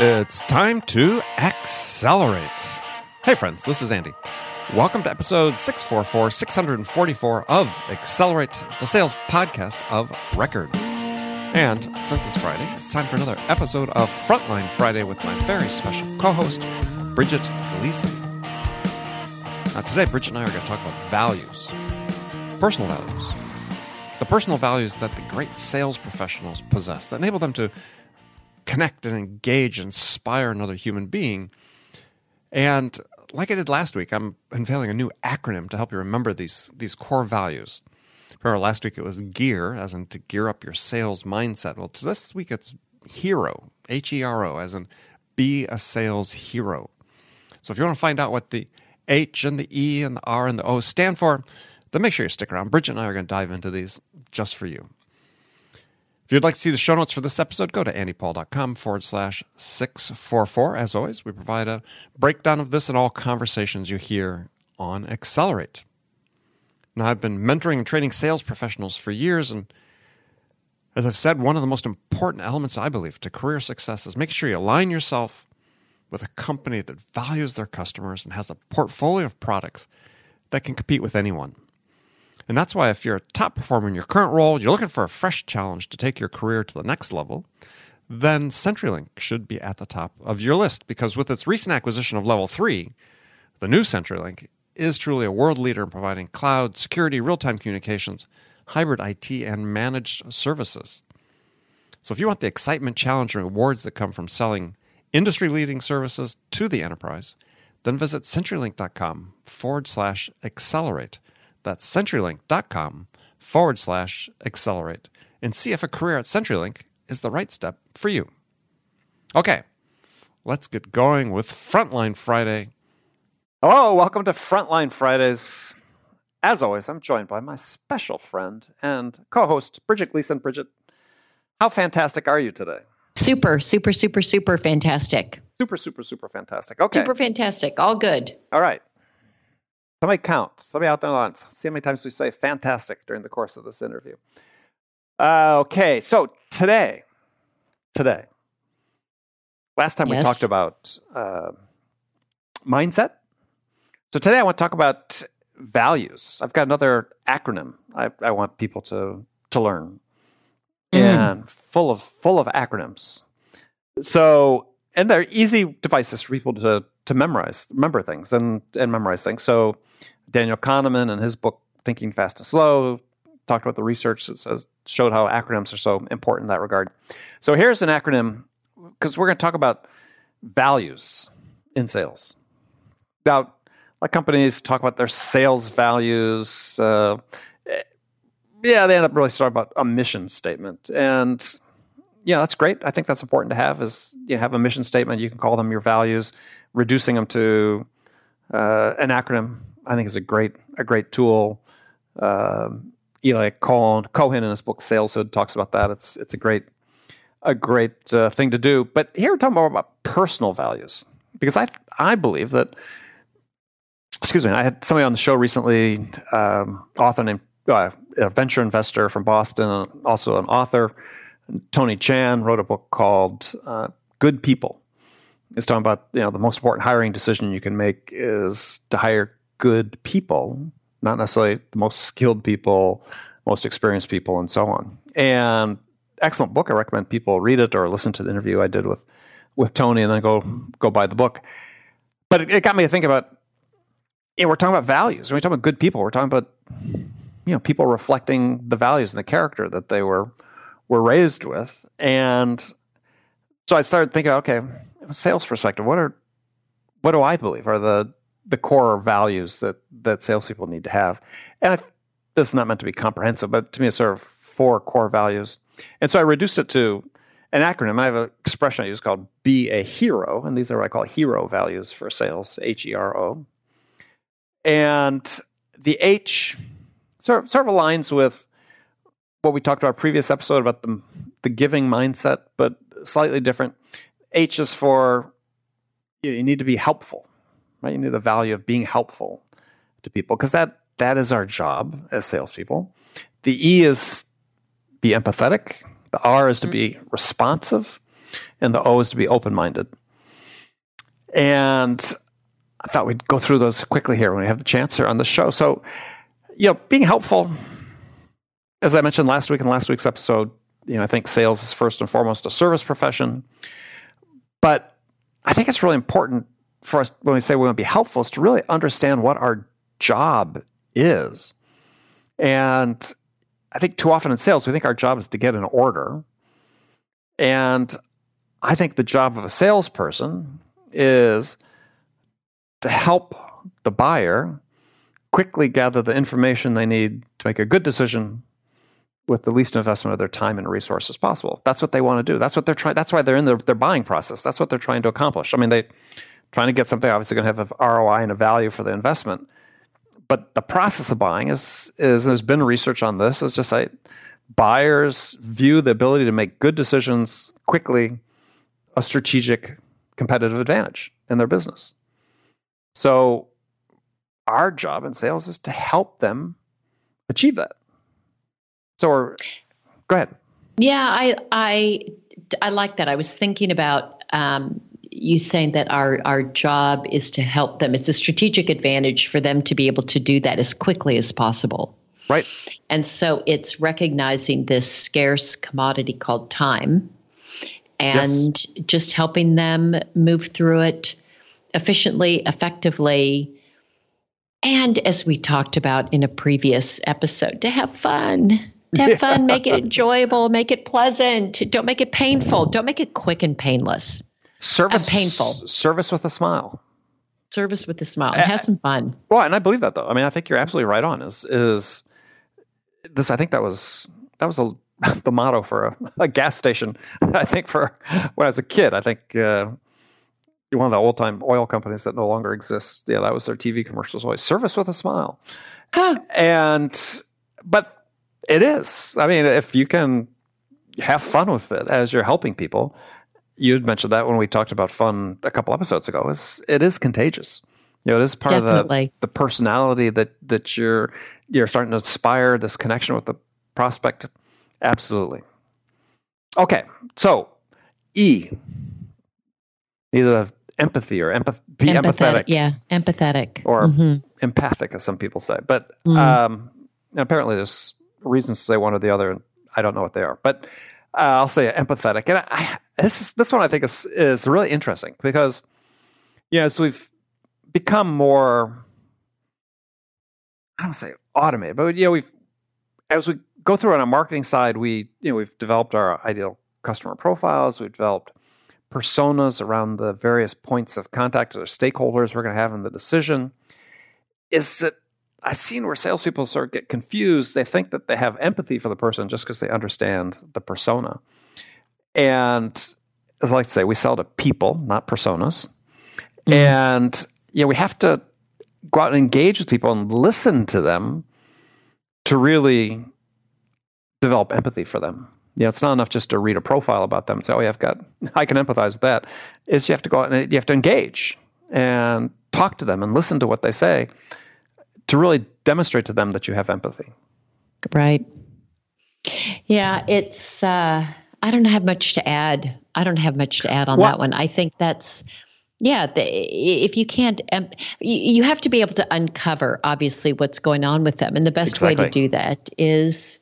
It's time to accelerate. Hey, friends, this is Andy. Welcome to episode 644, 644 of Accelerate, the sales podcast of record. And since it's Friday, it's time for another episode of Frontline Friday with my very special co host, Bridget Gleason. Now, today, Bridget and I are going to talk about values, personal values, the personal values that the great sales professionals possess that enable them to connect and engage and inspire another human being. And like I did last week, I'm unveiling a new acronym to help you remember these these core values. Remember last week it was gear, as in to gear up your sales mindset. Well, this week it's hero, H E R O, as in be a sales hero. So if you want to find out what the H and the E and the R and the O stand for, then make sure you stick around. Bridget and I are going to dive into these just for you. If you'd like to see the show notes for this episode, go to andypaul.com forward slash 644. As always, we provide a breakdown of this and all conversations you hear on Accelerate. Now, I've been mentoring and training sales professionals for years, and as I've said, one of the most important elements, I believe, to career success is make sure you align yourself with a company that values their customers and has a portfolio of products that can compete with anyone. And that's why, if you're a top performer in your current role, you're looking for a fresh challenge to take your career to the next level, then CenturyLink should be at the top of your list because with its recent acquisition of Level 3, the new CenturyLink is truly a world leader in providing cloud, security, real time communications, hybrid IT, and managed services. So if you want the excitement, challenge, and rewards that come from selling industry leading services to the enterprise, then visit CenturyLink.com forward slash accelerate that's CenturyLink.com forward slash accelerate and see if a career at CenturyLink is the right step for you. Okay, let's get going with Frontline Friday. Hello, welcome to Frontline Fridays. As always, I'm joined by my special friend and co host, Bridget Gleason. Bridget, how fantastic are you today? Super, super, super, super fantastic. Super, super, super fantastic. Okay. Super fantastic. All good. All right. Somebody count. Somebody out there on. See how many times we say fantastic during the course of this interview. Uh, okay, so today, today, last time yes. we talked about uh, mindset. So today I want to talk about values. I've got another acronym I, I want people to to learn, mm. and full of full of acronyms. So and they're easy devices for people to to memorize, remember things and and memorize things. So Daniel Kahneman in his book Thinking Fast and Slow talked about the research that says showed how acronyms are so important in that regard. So here's an acronym because we're going to talk about values in sales. About like companies talk about their sales values. Uh, yeah, they end up really talking about a mission statement, and yeah, that's great. I think that's important to have. Is you have a mission statement. You can call them your values. Reducing them to uh, an acronym I think is a great a great tool. Uh, Eli Cohen, Cohen in his book Saleshood talks about that. It's it's a great a great uh, thing to do. But here we're talking more about personal values because I I believe that. Excuse me. I had somebody on the show recently, um, author named uh, a venture investor from Boston, also an author. Tony Tjan wrote a book called uh, "Good People." It's talking about you know the most important hiring decision you can make is to hire good people, not necessarily the most skilled people, most experienced people, and so on. And excellent book. I recommend people read it or listen to the interview I did with with Tony, and then go go buy the book. But it, it got me to think about. You know, we're talking about values. We're talking about good people. We're talking about you know people reflecting the values and the character that they were were raised with, and so I started thinking, okay, sales perspective, what are what do I believe are the the core values that that salespeople need to have? And I, this is not meant to be comprehensive, but to me, it's sort of four core values. And so I reduced it to an acronym. I have an expression I use called "Be a Hero," and these are what I call hero values for sales: H E R O. And the H sort of, sort of aligns with what we talked about previous episode about the the giving mindset, but slightly different. H is for you need to be helpful, right? You need the value of being helpful to people because that that is our job as salespeople. The E is be empathetic. The R is to mm-hmm. be responsive, and the O is to be open minded. And I thought we'd go through those quickly here when we have the chance here on the show. So, you know, being helpful, as I mentioned last week in last week's episode, you know, I think sales is first and foremost a service profession. But I think it's really important for us when we say we want to be helpful is to really understand what our job is. And I think too often in sales, we think our job is to get an order. And I think the job of a salesperson is to help the buyer quickly gather the information they need to make a good decision with the least investment of their time and resources possible. That's what they want to do. That's what they're trying. That's why they're in their, their buying process. That's what they're trying to accomplish. I mean, they trying to get something obviously going to have an ROI and a value for the investment. But the process of buying is is there's been research on this. It's just like buyers view the ability to make good decisions quickly a strategic competitive advantage in their business. So our job in sales is to help them achieve that. So, or, go ahead. Yeah, I I I like that. I was thinking about um, you saying that our our job is to help them. It's a strategic advantage for them to be able to do that as quickly as possible. Right. And so it's recognizing this scarce commodity called time and yes. just helping them move through it efficiently, effectively, and as we talked about in a previous episode, to have fun. Have yeah. fun, make it enjoyable, make it pleasant. Don't make it painful. Don't make it quick and painless. Service and painful. Service with a smile. Service with a smile. Uh, have some fun. Well, and I believe that though. I mean, I think you're absolutely right on. Is is this? I think that was that was a, the motto for a, a, gas station. I think for when I was a kid. I think. Uh, one of the old time oil companies that no longer exists. Yeah, that was their TV commercials always service with a smile. Huh. And but it is. I mean, if you can have fun with it as you're helping people, you mentioned that when we talked about fun a couple episodes ago. Is it is contagious. You know, it is part Definitely. of the the personality that that you're you're starting to inspire this connection with the prospect. Absolutely. Okay, so E. Either empathy or empath- be empathetic, empathetic. Yeah, empathetic. Or mm-hmm. empathic, as some people say. But mm. um, apparently there's reasons to say one or the other, and I don't know what they are. But uh, I'll say empathetic. And I, this, is, this one I think is, is really interesting because, you know, as we've become more, I don't say automated, but, you know, we've, as we go through on our marketing side, we, you know, we've developed our ideal customer profiles, we've developed personas around the various points of contact or stakeholders we're going to have in the decision is that I've seen where salespeople sort of get confused. They think that they have empathy for the person just because they understand the persona. And as I like to say, we sell to people, not personas. Mm-hmm. And you know, we have to go out and engage with people and listen to them to really develop empathy for them. Yeah, it's not enough just to read a profile about them and say, "Oh, yeah, I've got, I can empathize with that." Is you have to go out and you have to engage and talk to them and listen to what they say to really demonstrate to them that you have empathy. Right. Yeah, it's. Uh, I don't have much to add. I don't have much to add on well, that one. I think that's yeah, the, if you can't, um, you, you, have to be able to uncover obviously what's going on with them, and the best exactly. way to do that is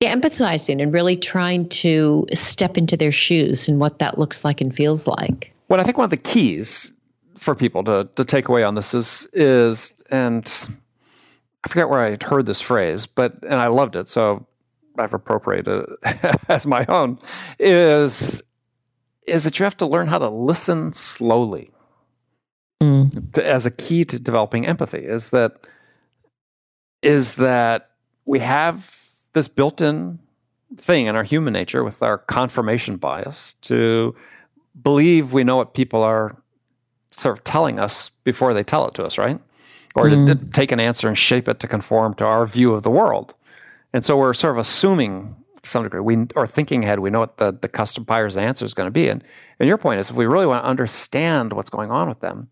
Yeah, empathizing and really trying to step into their shoes and what that looks like and feels like. Well, I think one of the keys for people to, to take away on this is is and I forget where I heard this phrase, but and I loved it, so I've appropriated it as my own. Is is that you have to learn how to listen slowly mm. to, as a key to developing empathy. Is that is that we have this built-in thing in our human nature with our confirmation bias to believe we know what people are sort of telling us before they tell it to us, right? Or mm. to, to take an answer and shape it to conform to our view of the world. And so we're sort of assuming to some degree, we or thinking ahead, we know what the, the custom buyer's answer is going to be. And, and your point is if we really want to understand what's going on with them,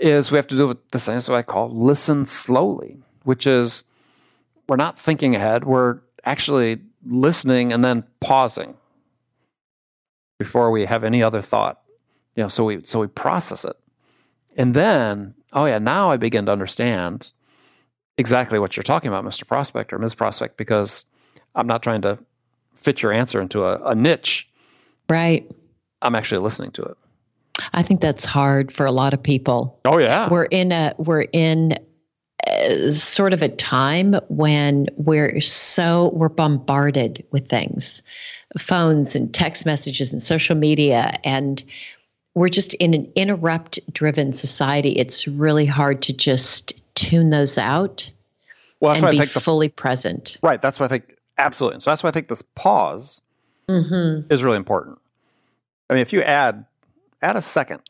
is we have to do the same as what I call listen slowly, which is we're not thinking ahead, we're actually listening and then pausing before we have any other thought. You know, so we so we process it. And then, oh yeah, now I begin to understand exactly what you're talking about, Mr. Prospect or Ms. Prospect, because I'm not trying to fit your answer into a, a niche. Right. I'm actually listening to it. I think that's hard for a lot of people. Oh yeah. We're in a we're in a, sort of a time when we're so we're bombarded with things. Phones and text messages and social media and we're just in an interrupt driven society. It's really hard to just tune those out well, and be fully the, present. Right. That's why I think absolutely. So that's why I think this pause mm-hmm. is really important. I mean, if you add add a second,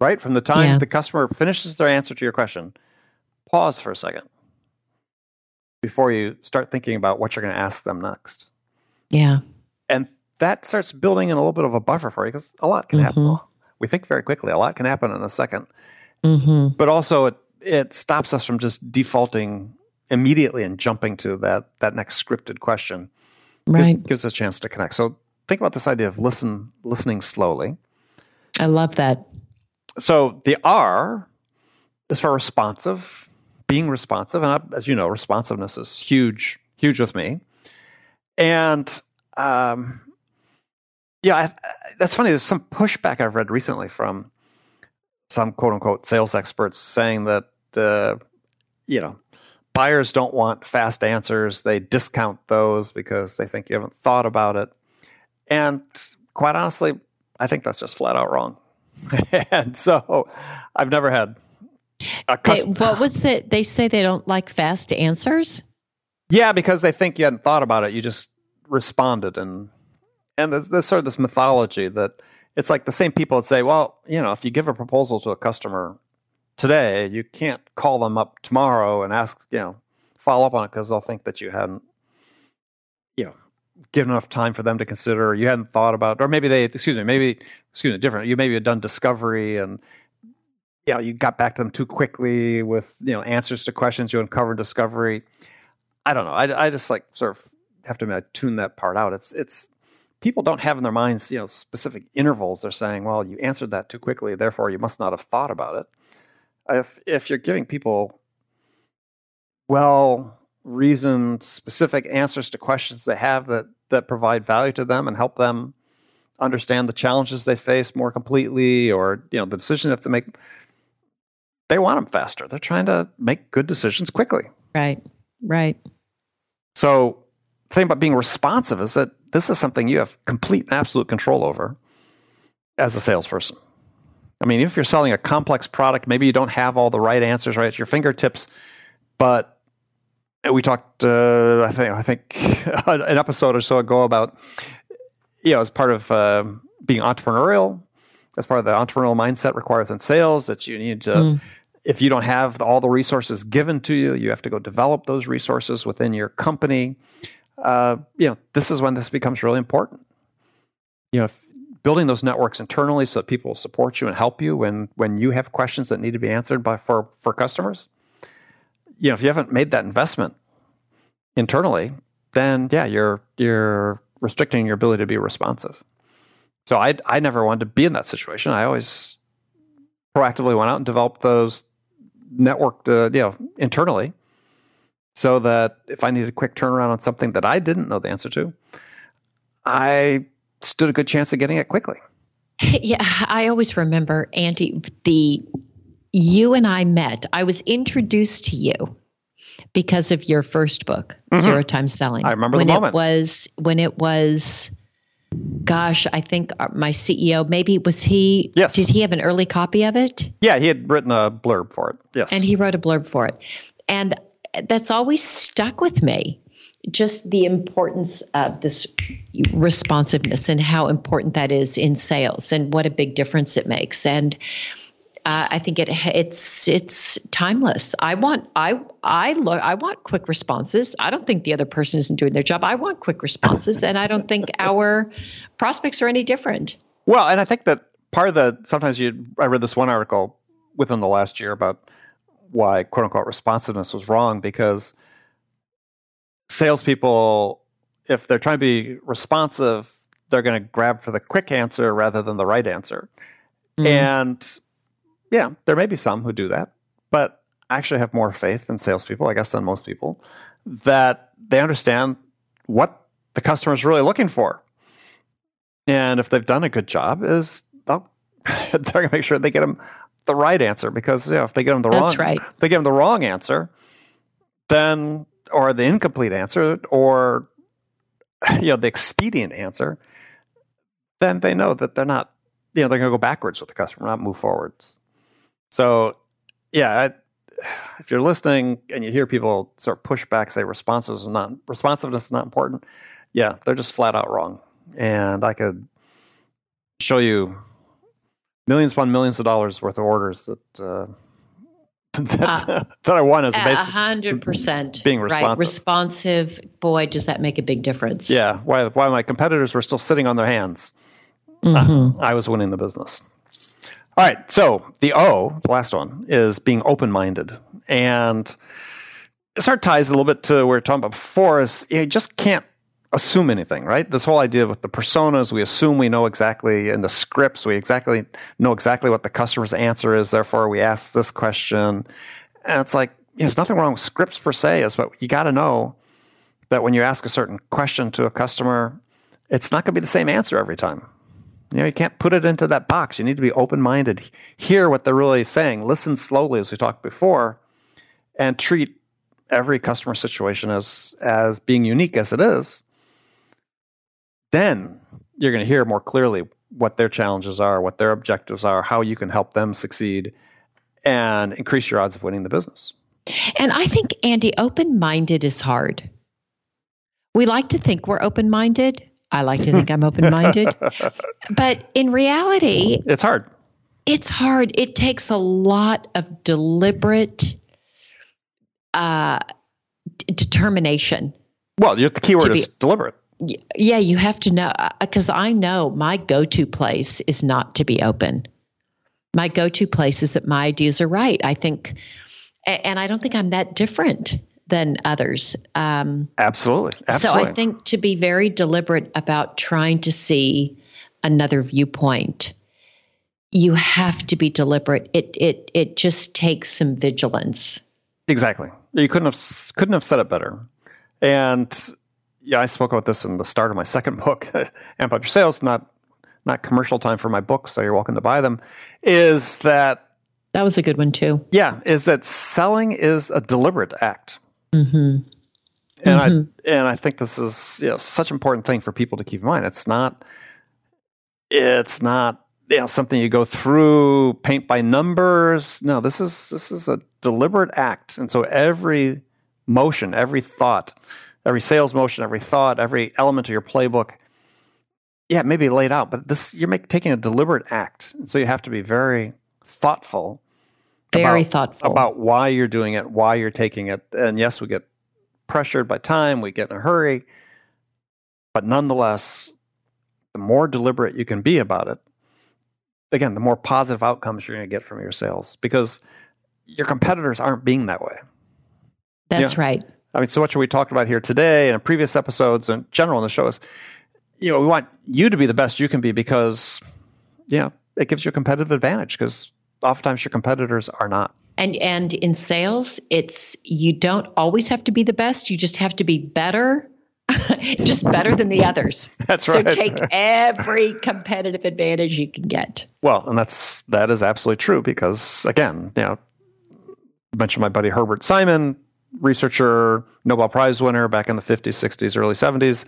right, from the time yeah. the customer finishes their answer to your question, pause for a second before you start thinking about what you're going to ask them next. Yeah. And that starts building in a little bit of a buffer for you because a lot can mm-hmm. happen we think very quickly. A lot can happen in a 2nd mm-hmm. but also it it stops us from just defaulting immediately and jumping to that that next scripted question. Right, gives, gives us a chance to connect. So think about this idea of listen listening slowly. I love that. So the R is for responsive, being responsive, and I, as you know, responsiveness is huge, huge with me. And um, yeah, I, that's funny. There's some pushback I've read recently from some quote unquote sales experts saying that uh, you know buyers don't want fast answers. They discount those because they think you haven't thought about it. And quite honestly, I think that's just flat out wrong. and so I've never had a custom- what was it? They say they don't like fast answers. Yeah, because they think you hadn't thought about it. You just responded and and there's, there's sort of this mythology that it's like the same people that say, well, you know, if you give a proposal to a customer today, you can't call them up tomorrow and ask, you know, follow up on it because they'll think that you hadn't, you know, given enough time for them to consider, or you hadn't thought about, or maybe they, excuse me, maybe, excuse me, different. You maybe had done discovery and, you know, you got back to them too quickly with, you know, answers to questions you uncovered discovery. I don't know. I, I just like sort of have to tune that part out. It's, it's, people don't have in their minds, you know, specific intervals. They're saying, well, you answered that too quickly, therefore you must not have thought about it. If if you're giving people well reasoned, specific answers to questions they have that that provide value to them and help them understand the challenges they face more completely, or you know, the decision they have to make, they want them faster. They're trying to make good decisions quickly. Right. Right. So the thing about being responsive is that this is something you have complete and absolute control over as a salesperson. I mean, if you're selling a complex product, maybe you don't have all the right answers right at your fingertips, but we talked, uh, I think, I think an episode or so ago about, you know, as part of uh, being entrepreneurial, as part of the entrepreneurial mindset required in sales, that you need to, mm. if you don't have all the resources given to you, you have to go develop those resources within your company uh, you know, this is when this becomes really important. You know, building those networks internally so that people will support you and help you when when you have questions that need to be answered by for for customers. You know, if you haven't made that investment internally, then yeah, you're you're restricting your ability to be responsive. So I I never wanted to be in that situation. I always proactively went out and developed those networked uh, you know internally so that if I needed a quick turnaround on something that I didn't know the answer to, I stood a good chance of getting it quickly. Yeah, I always remember, Andy, the you and I met. I was introduced to you because of your first book, mm-hmm. Zero Time Selling. I remember when the moment. it was when it was. Gosh, I think uh, my CEO maybe was he. Yes. Did he have an early copy of it? Yeah, he had written a blurb for it. Yes. And he wrote a blurb for it, and that's always stuck with me just the importance of this responsiveness and how important that is in sales and what a big difference it makes and uh, I think it it's it's timeless. I want I I look I want quick responses. I don't think the other person isn't doing their job. I want quick responses, and I don't think our prospects are any different. Well, and I think that part of the sometimes you I read this one article within the last year about why quote unquote responsiveness was wrong because salespeople, if they're trying to be responsive, they're going to grab for the quick answer rather than the right answer. Mm. And yeah, there may be some who do that, but I actually have more faith in salespeople, I guess, than most people, that they understand what the customer is really looking for. And if they've done a good job, is they're going to make sure they get them the right answer because you know, if they get them the That's wrong, right. they get them the wrong answer, then or the incomplete answer or you know the expedient answer, then they know that they're not you know they're going to go backwards with the customer, not move forwards. So yeah, I, if you're listening and you hear people sort of push back, say responsiveness is not responsiveness is not important, yeah, they're just flat out wrong. And I could show you millions upon millions of dollars worth of orders that uh, that, uh, that I won as a basis. hundred percent being responsive. Right, responsive. Boy, does that make a big difference. Yeah. Why? Why my competitors were still sitting on their hands. Mm-hmm. Uh, I was winning the business. All right. So the O, the last one, is being open minded, and this sort of ties a little bit to what we were talking about before. Is you just can't assume anything, right? This whole idea with the personas, we assume we know exactly in the scripts, we exactly know exactly what the customer's answer is. Therefore, we ask this question. And it's like, you know, there's nothing wrong with scripts per se, is but you got to know that when you ask a certain question to a customer, it's not going to be the same answer every time. You know, you can't put it into that box. You need to be open minded, hear what they're really saying, listen slowly, as we talked before, and treat every customer situation as as being unique as it is then you're going to hear more clearly what their challenges are, what their objectives are, how you can help them succeed and increase your odds of winning the business. And I think, Andy, open minded is hard. We like to think we're open minded. I like to think I'm open minded. but in reality, it's hard. It's hard. It takes a lot of deliberate uh, d- determination. Well, the key word is deliberate yeah, you have to know because uh, I know my go to place is not to be open. My go to place is that my ideas are right. I think, and I don't think I'm that different than others. Um, absolutely. absolutely. So I think to be very deliberate about trying to see another viewpoint, you have to be deliberate. It it it just takes some vigilance. Exactly. You couldn't have couldn't have said it better. And yeah, I spoke about this in the start of my second book, Amp Up Your Sales, not not commercial time for my books, so you're welcome to buy them, is that that was a good one too. Yeah, is that selling is a deliberate act. Mm-hmm. And mm-hmm. I and I think this is you know, such an important thing for people to keep in mind. It's not it's not you know, something you go through paint by numbers. No, this is this is a deliberate act. And so every motion, every thought, every sales motion, every thought, every element of your playbook. Yeah, maybe laid out, but this you're make, taking a deliberate act, and so you have to be very thoughtful. Very about, thoughtful about why you're doing it, why you're taking it, and yes, we get pressured by time, we get in a hurry, but nonetheless, the more deliberate you can be about it, again, the more positive outcomes you're going to get from your sales because your competitors aren't being that way. That's right. I mean, so much what we talked about here today and in previous episodes and general in the show is, you know, we want you to be the best you can be because, you know, it gives you a competitive advantage because oftentimes your competitors are not. And and in sales, it's you don't always have to be the best. You just have to be better, just better than the others. That's right. So take every competitive advantage you can get. Well, and that's that is absolutely true because again, you know, I mentioned my buddy Herbert Simon, researcher, Nobel Prize winner back in the 50s, 60s, early 70s,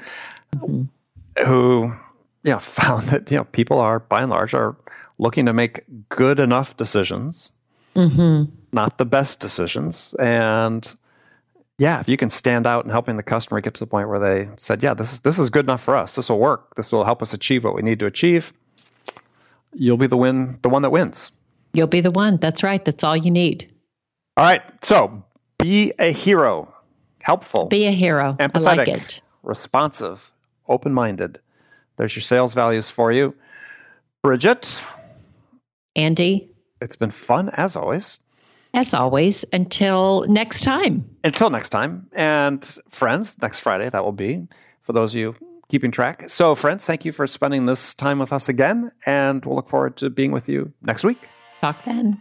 mm-hmm. who you know found that you know people are by and large are looking to make good enough decisions mm-hmm. not the best decisions. And yeah, if you can stand out in helping the customer get to the point where they said, "Yeah, this is this is good enough for us. This will work. This will help us achieve what we need to achieve," you'll be the win, the one that wins. You'll be the one. That's right. That's all you need. All right. So be a hero, helpful, be a hero, empathetic, like responsive, open minded. There's your sales values for you. Bridget. Andy. It's been fun as always. As always, until next time. Until next time. And friends, next Friday, that will be for those of you keeping track. So, friends, thank you for spending this time with us again. And we'll look forward to being with you next week. Talk then.